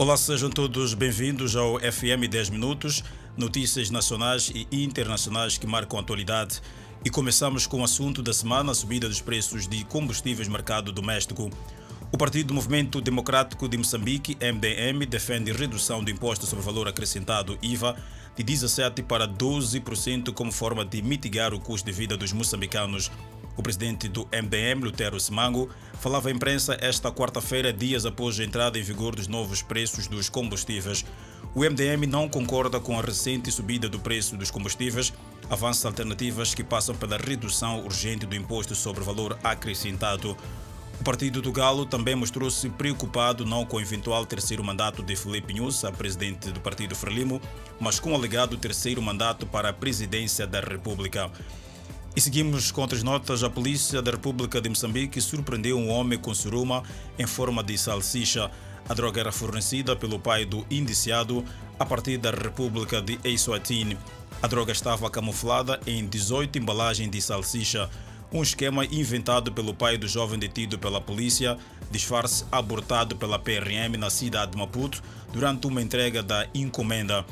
Olá, sejam todos bem-vindos ao FM 10 Minutos, notícias nacionais e internacionais que marcam a atualidade. E começamos com o assunto da semana, a subida dos preços de combustíveis no mercado doméstico. O Partido Movimento Democrático de Moçambique, MDM, defende redução do imposto sobre valor acrescentado IVA de 17% para 12% como forma de mitigar o custo de vida dos moçambicanos. O presidente do MDM, Lutero Simango, falava à imprensa esta quarta-feira, dias após a entrada em vigor dos novos preços dos combustíveis. O MDM não concorda com a recente subida do preço dos combustíveis, avança alternativas que passam pela redução urgente do imposto sobre valor acrescentado. O Partido do Galo também mostrou-se preocupado não com o eventual terceiro mandato de Felipe Nussa, presidente do Partido Frelimo, mas com o alegado terceiro mandato para a presidência da República. E seguimos com outras notas. A Polícia da República de Moçambique surpreendeu um homem com suruma em forma de salsicha. A droga era fornecida pelo pai do indiciado a partir da República de Eswatini. A droga estava camuflada em 18 embalagens de salsicha. Um esquema inventado pelo pai do jovem detido pela polícia, disfarce abortado pela PRM na cidade de Maputo durante uma entrega da encomenda.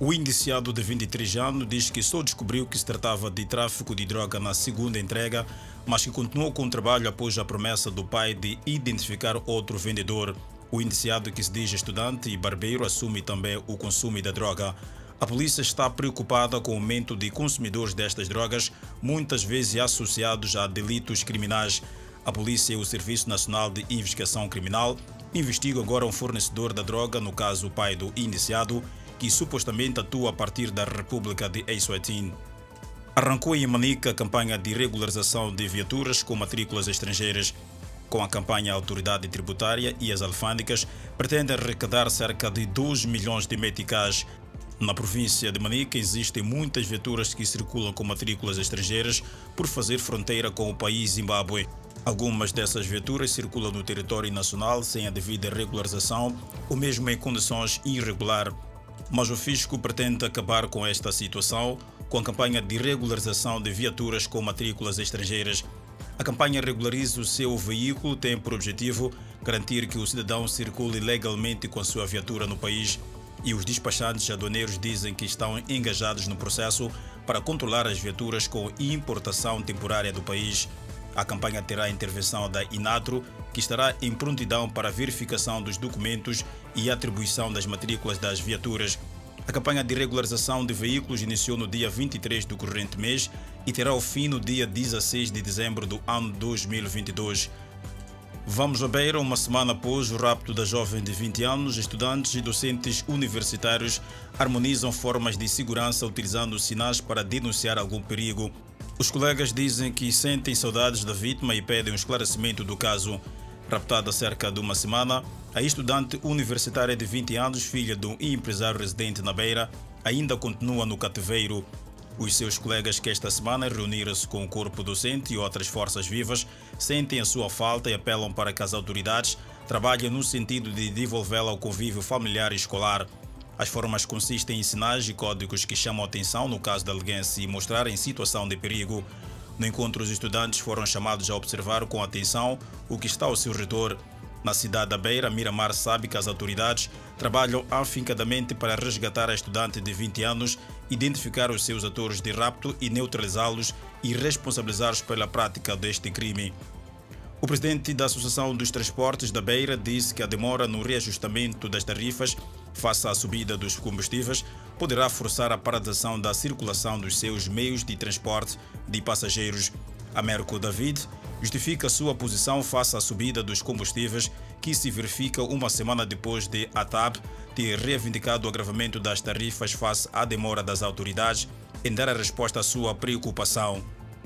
O indiciado de 23 anos diz que só descobriu que se tratava de tráfico de droga na segunda entrega, mas que continuou com o trabalho após a promessa do pai de identificar outro vendedor. O indiciado, que se diz estudante e barbeiro, assume também o consumo da droga. A polícia está preocupada com o aumento de consumidores destas drogas, muitas vezes associados a delitos criminais. A polícia e o Serviço Nacional de Investigação Criminal investigam agora um fornecedor da droga, no caso o pai do indiciado, que supostamente atua a partir da República de Eswatini. Arrancou em Manica a campanha de regularização de viaturas com matrículas estrangeiras. Com a campanha, a autoridade tributária e as alfândegas pretendem arrecadar cerca de 2 milhões de meticais na província de Manica existem muitas viaturas que circulam com matrículas estrangeiras por fazer fronteira com o país Zimbábue. Algumas dessas viaturas circulam no território nacional sem a devida regularização ou mesmo em condições irregulares. Mas o fisco pretende acabar com esta situação com a campanha de regularização de viaturas com matrículas estrangeiras. A campanha Regularize o seu veículo tem por objetivo garantir que o cidadão circule legalmente com a sua viatura no país e os despachantes aduaneiros dizem que estão engajados no processo para controlar as viaturas com importação temporária do país. A campanha terá a intervenção da Inatro, que estará em prontidão para a verificação dos documentos e atribuição das matrículas das viaturas. A campanha de regularização de veículos iniciou no dia 23 do corrente mês e terá o fim no dia 16 de dezembro do ano 2022. Vamos a Beira, uma semana após o rapto da jovem de 20 anos, estudantes e docentes universitários harmonizam formas de segurança utilizando sinais para denunciar algum perigo. Os colegas dizem que sentem saudades da vítima e pedem um esclarecimento do caso. Raptada há cerca de uma semana, a estudante universitária de 20 anos, filha de um empresário residente na Beira, ainda continua no cativeiro. Os seus colegas que esta semana reuniram-se com o corpo docente e outras forças vivas sentem a sua falta e apelam para que as autoridades trabalhem no sentido de devolvê-la ao convívio familiar e escolar. As formas consistem em sinais e códigos que chamam a atenção no caso de alguém se mostrar em situação de perigo. No encontro, os estudantes foram chamados a observar com atenção o que está ao seu redor na cidade da Beira, Miramar sabe que as autoridades trabalham afincadamente para resgatar a estudante de 20 anos, identificar os seus atores de rapto e neutralizá-los e responsabilizá-los pela prática deste crime. O presidente da Associação dos Transportes da Beira disse que a demora no reajustamento das tarifas face à subida dos combustíveis poderá forçar a paralisação da circulação dos seus meios de transporte de passageiros. Américo David justifica sua posição face à subida dos combustíveis, que se verifica uma semana depois de a TAB ter reivindicado o agravamento das tarifas face à demora das autoridades em dar a resposta à sua preocupação.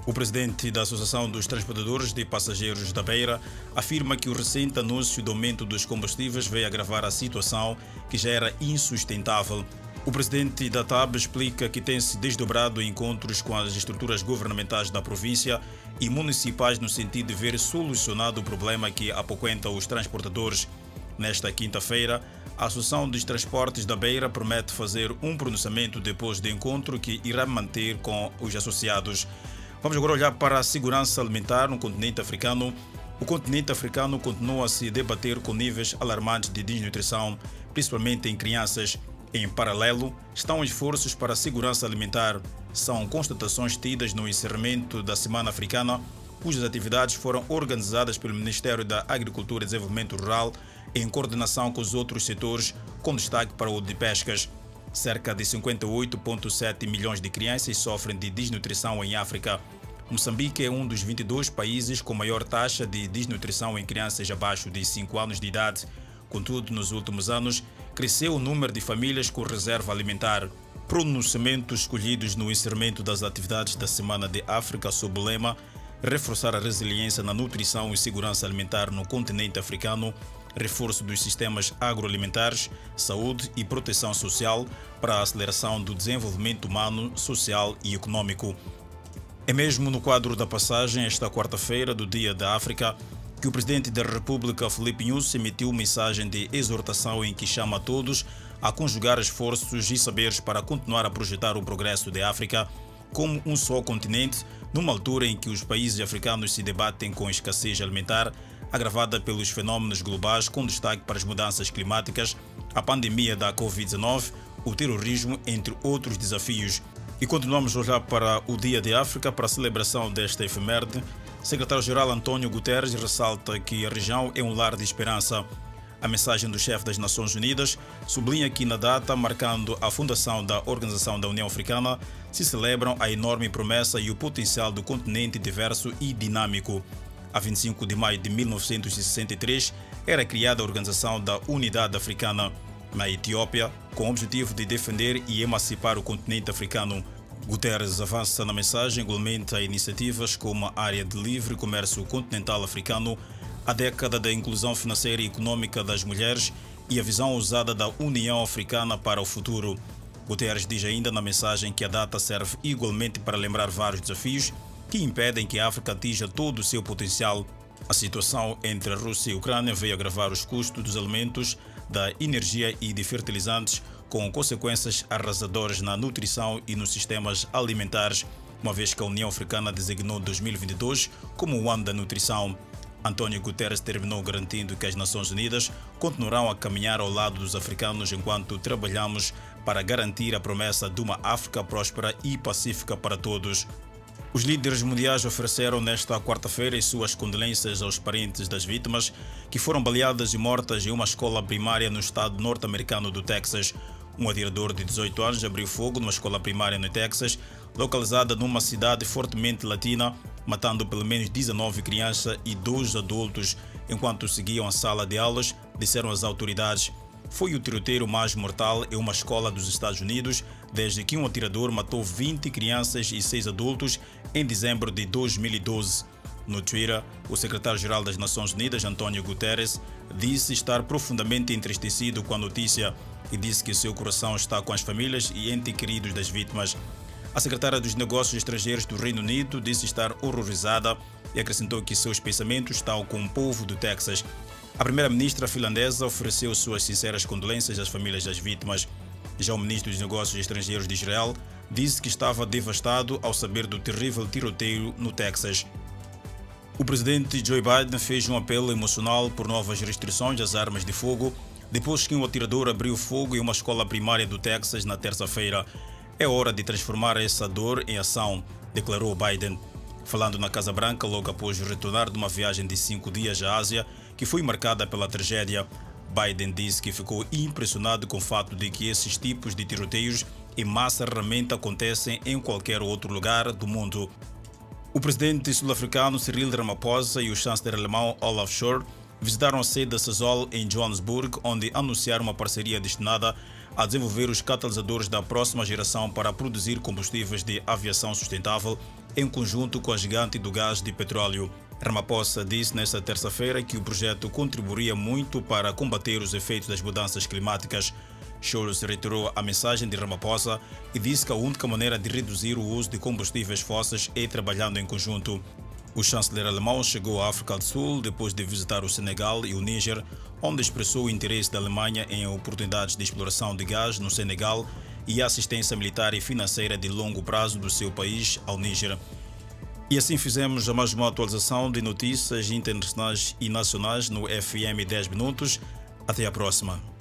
O presidente da Associação dos Transportadores de Passageiros da Beira afirma que o recente anúncio do aumento dos combustíveis veio agravar a situação que já era insustentável o presidente da TAB explica que tem-se desdobrado encontros com as estruturas governamentais da província e municipais no sentido de ver solucionado o problema que apoquenta os transportadores. Nesta quinta-feira, a Associação dos Transportes da Beira promete fazer um pronunciamento depois do encontro que irá manter com os associados. Vamos agora olhar para a segurança alimentar no continente africano. o continente africano continua a se debater com níveis alarmantes de desnutrição, principalmente em crianças. Em paralelo, estão esforços para a segurança alimentar. São constatações tidas no encerramento da Semana Africana, cujas atividades foram organizadas pelo Ministério da Agricultura e Desenvolvimento Rural em coordenação com os outros setores, com destaque para o de pescas. Cerca de 58,7 milhões de crianças sofrem de desnutrição em África. Moçambique é um dos 22 países com maior taxa de desnutrição em crianças abaixo de 5 anos de idade. Contudo, nos últimos anos, cresceu o número de famílias com reserva alimentar. Pronunciamentos escolhidos no encerramento das atividades da Semana de África sob o lema Reforçar a resiliência na nutrição e segurança alimentar no continente africano, reforço dos sistemas agroalimentares, saúde e proteção social para a aceleração do desenvolvimento humano, social e econômico. É mesmo no quadro da passagem, esta quarta-feira do Dia da África, que o presidente da República, Felipe Nunes, emitiu mensagem de exortação em que chama a todos a conjugar esforços e saberes para continuar a projetar o progresso da África como um só continente, numa altura em que os países africanos se debatem com escassez alimentar, agravada pelos fenômenos globais, com destaque para as mudanças climáticas, a pandemia da Covid-19, o terrorismo, entre outros desafios. E continuamos a olhar para o Dia de África, para a celebração desta efeméride. Secretário-Geral António Guterres ressalta que a região é um lar de esperança. A mensagem do chefe das Nações Unidas sublinha que na data marcando a fundação da Organização da União Africana se celebram a enorme promessa e o potencial do continente diverso e dinâmico. A 25 de maio de 1963 era criada a Organização da Unidade Africana na Etiópia, com o objetivo de defender e emancipar o continente africano. Guterres avança na mensagem igualmente a iniciativas como a área de livre comércio continental africano, a década da inclusão financeira e econômica das mulheres e a visão usada da União Africana para o futuro. Guterres diz ainda na mensagem que a data serve igualmente para lembrar vários desafios que impedem que a África atinja todo o seu potencial. A situação entre a Rússia e a Ucrânia veio agravar os custos dos alimentos, da energia e de fertilizantes, com consequências arrasadoras na nutrição e nos sistemas alimentares, uma vez que a União Africana designou 2022 como o ano da nutrição. António Guterres terminou garantindo que as Nações Unidas continuarão a caminhar ao lado dos africanos enquanto trabalhamos para garantir a promessa de uma África próspera e pacífica para todos. Os líderes mundiais ofereceram nesta quarta-feira suas condolências aos parentes das vítimas que foram baleadas e mortas em uma escola primária no estado norte-americano do Texas. Um atirador de 18 anos abriu fogo numa escola primária no Texas, localizada numa cidade fortemente latina, matando pelo menos 19 crianças e dois adultos enquanto seguiam a sala de aulas, disseram as autoridades foi o tiroteio mais mortal em uma escola dos Estados Unidos desde que um atirador matou 20 crianças e 6 adultos em dezembro de 2012. No Twitter, o secretário-geral das Nações Unidas, António Guterres, disse estar profundamente entristecido com a notícia e disse que seu coração está com as famílias e entes queridos das vítimas. A secretária dos Negócios Estrangeiros do Reino Unido disse estar horrorizada e acrescentou que seus pensamentos estão com o povo do Texas a primeira-ministra finlandesa ofereceu suas sinceras condolências às famílias das vítimas. Já o ministro dos Negócios Estrangeiros de Israel disse que estava devastado ao saber do terrível tiroteio no Texas. O presidente Joe Biden fez um apelo emocional por novas restrições às armas de fogo depois que um atirador abriu fogo em uma escola primária do Texas na terça-feira. É hora de transformar essa dor em ação, declarou Biden. Falando na Casa Branca logo após retornar de uma viagem de cinco dias à Ásia, que foi marcada pela tragédia. Biden disse que ficou impressionado com o fato de que esses tipos de tiroteios em massa raramente acontecem em qualquer outro lugar do mundo. O presidente sul-africano Cyril Ramaphosa e o chanceler alemão Olaf Scholz visitaram a sede da Sasol em Johannesburg, onde anunciaram uma parceria destinada a desenvolver os catalisadores da próxima geração para produzir combustíveis de aviação sustentável em conjunto com a gigante do gás de petróleo. Ramaphosa disse nesta terça-feira que o projeto contribuiria muito para combater os efeitos das mudanças climáticas. Scholz reiterou a mensagem de Ramaphosa e disse que a única maneira de reduzir o uso de combustíveis fósseis é trabalhando em conjunto. O chanceler alemão chegou à África do Sul depois de visitar o Senegal e o Níger, onde expressou o interesse da Alemanha em oportunidades de exploração de gás no Senegal e a assistência militar e financeira de longo prazo do seu país ao Níger. E assim fizemos a mais uma atualização de notícias internacionais e nacionais no FM 10 Minutos. Até a próxima.